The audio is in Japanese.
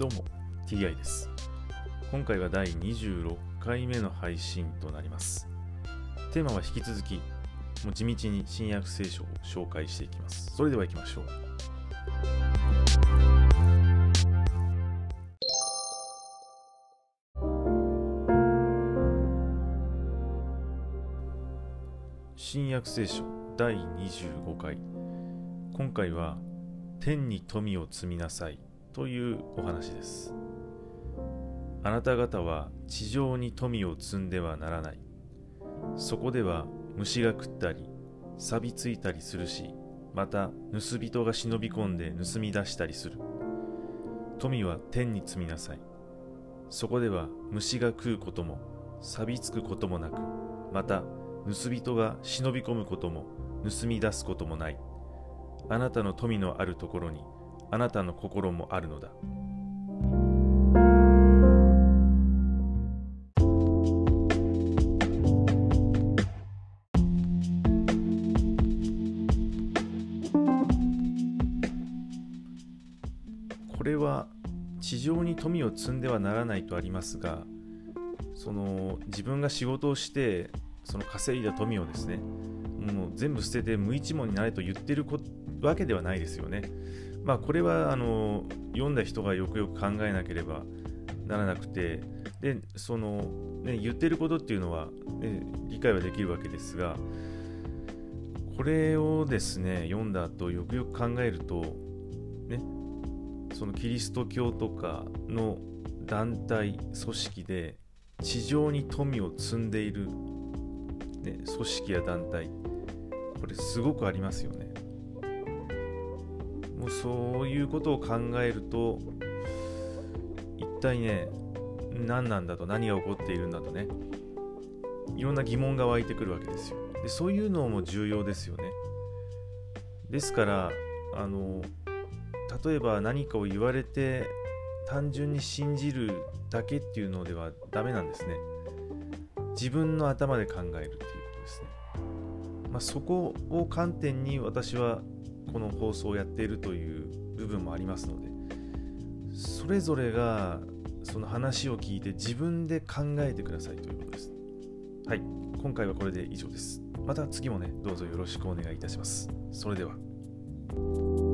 どうも TI です。今回は第26回目の配信となります。テーマは引き続きもう地道に新約聖書を紹介していきます。それでは行きましょう。新約聖書第25回。今回は天に富を積みなさい。というお話です。あなた方は地上に富を積んではならない。そこでは虫が食ったり錆びついたりするしまた盗人が忍び込んで盗み出したりする。富は天に積みなさい。そこでは虫が食うことも錆びつくこともなくまた盗人が忍び込むことも盗み出すこともない。あなたの富のあるところにあなたの心もあるのだ。これは地上に富を積んではならないとありますがその自分が仕事をしてその稼いだ富をですねもう全部捨てて無一文になれと言ってるわけではないですよね。まあこれはあの読んだ人がよくよく考えなければならなくてでその、ね、言ってることっていうのは、ね、理解はできるわけですがこれをですね読んだ後よくよく考えるとねそのキリスト教とかの団体組織で地上に富を積んでいる、ね、組織や団体これすごくありますよね。もうそういうことを考えると一体ね何なんだと何が起こっているんだとねいろんな疑問が湧いてくるわけですよ。でそういうのも重要ですよね。ですからあの例えば何かを言われて単純に信じるだけっていうのではダメなんですね。自分の頭で考えるっていうことですね、まあ、そこを観点に私はこの放送をやっているという部分もありますのでそれぞれがその話を聞いて自分で考えてくださいということです。はい。今回はこれで以上です。また次もねどうぞよろしくお願いいたします。それでは。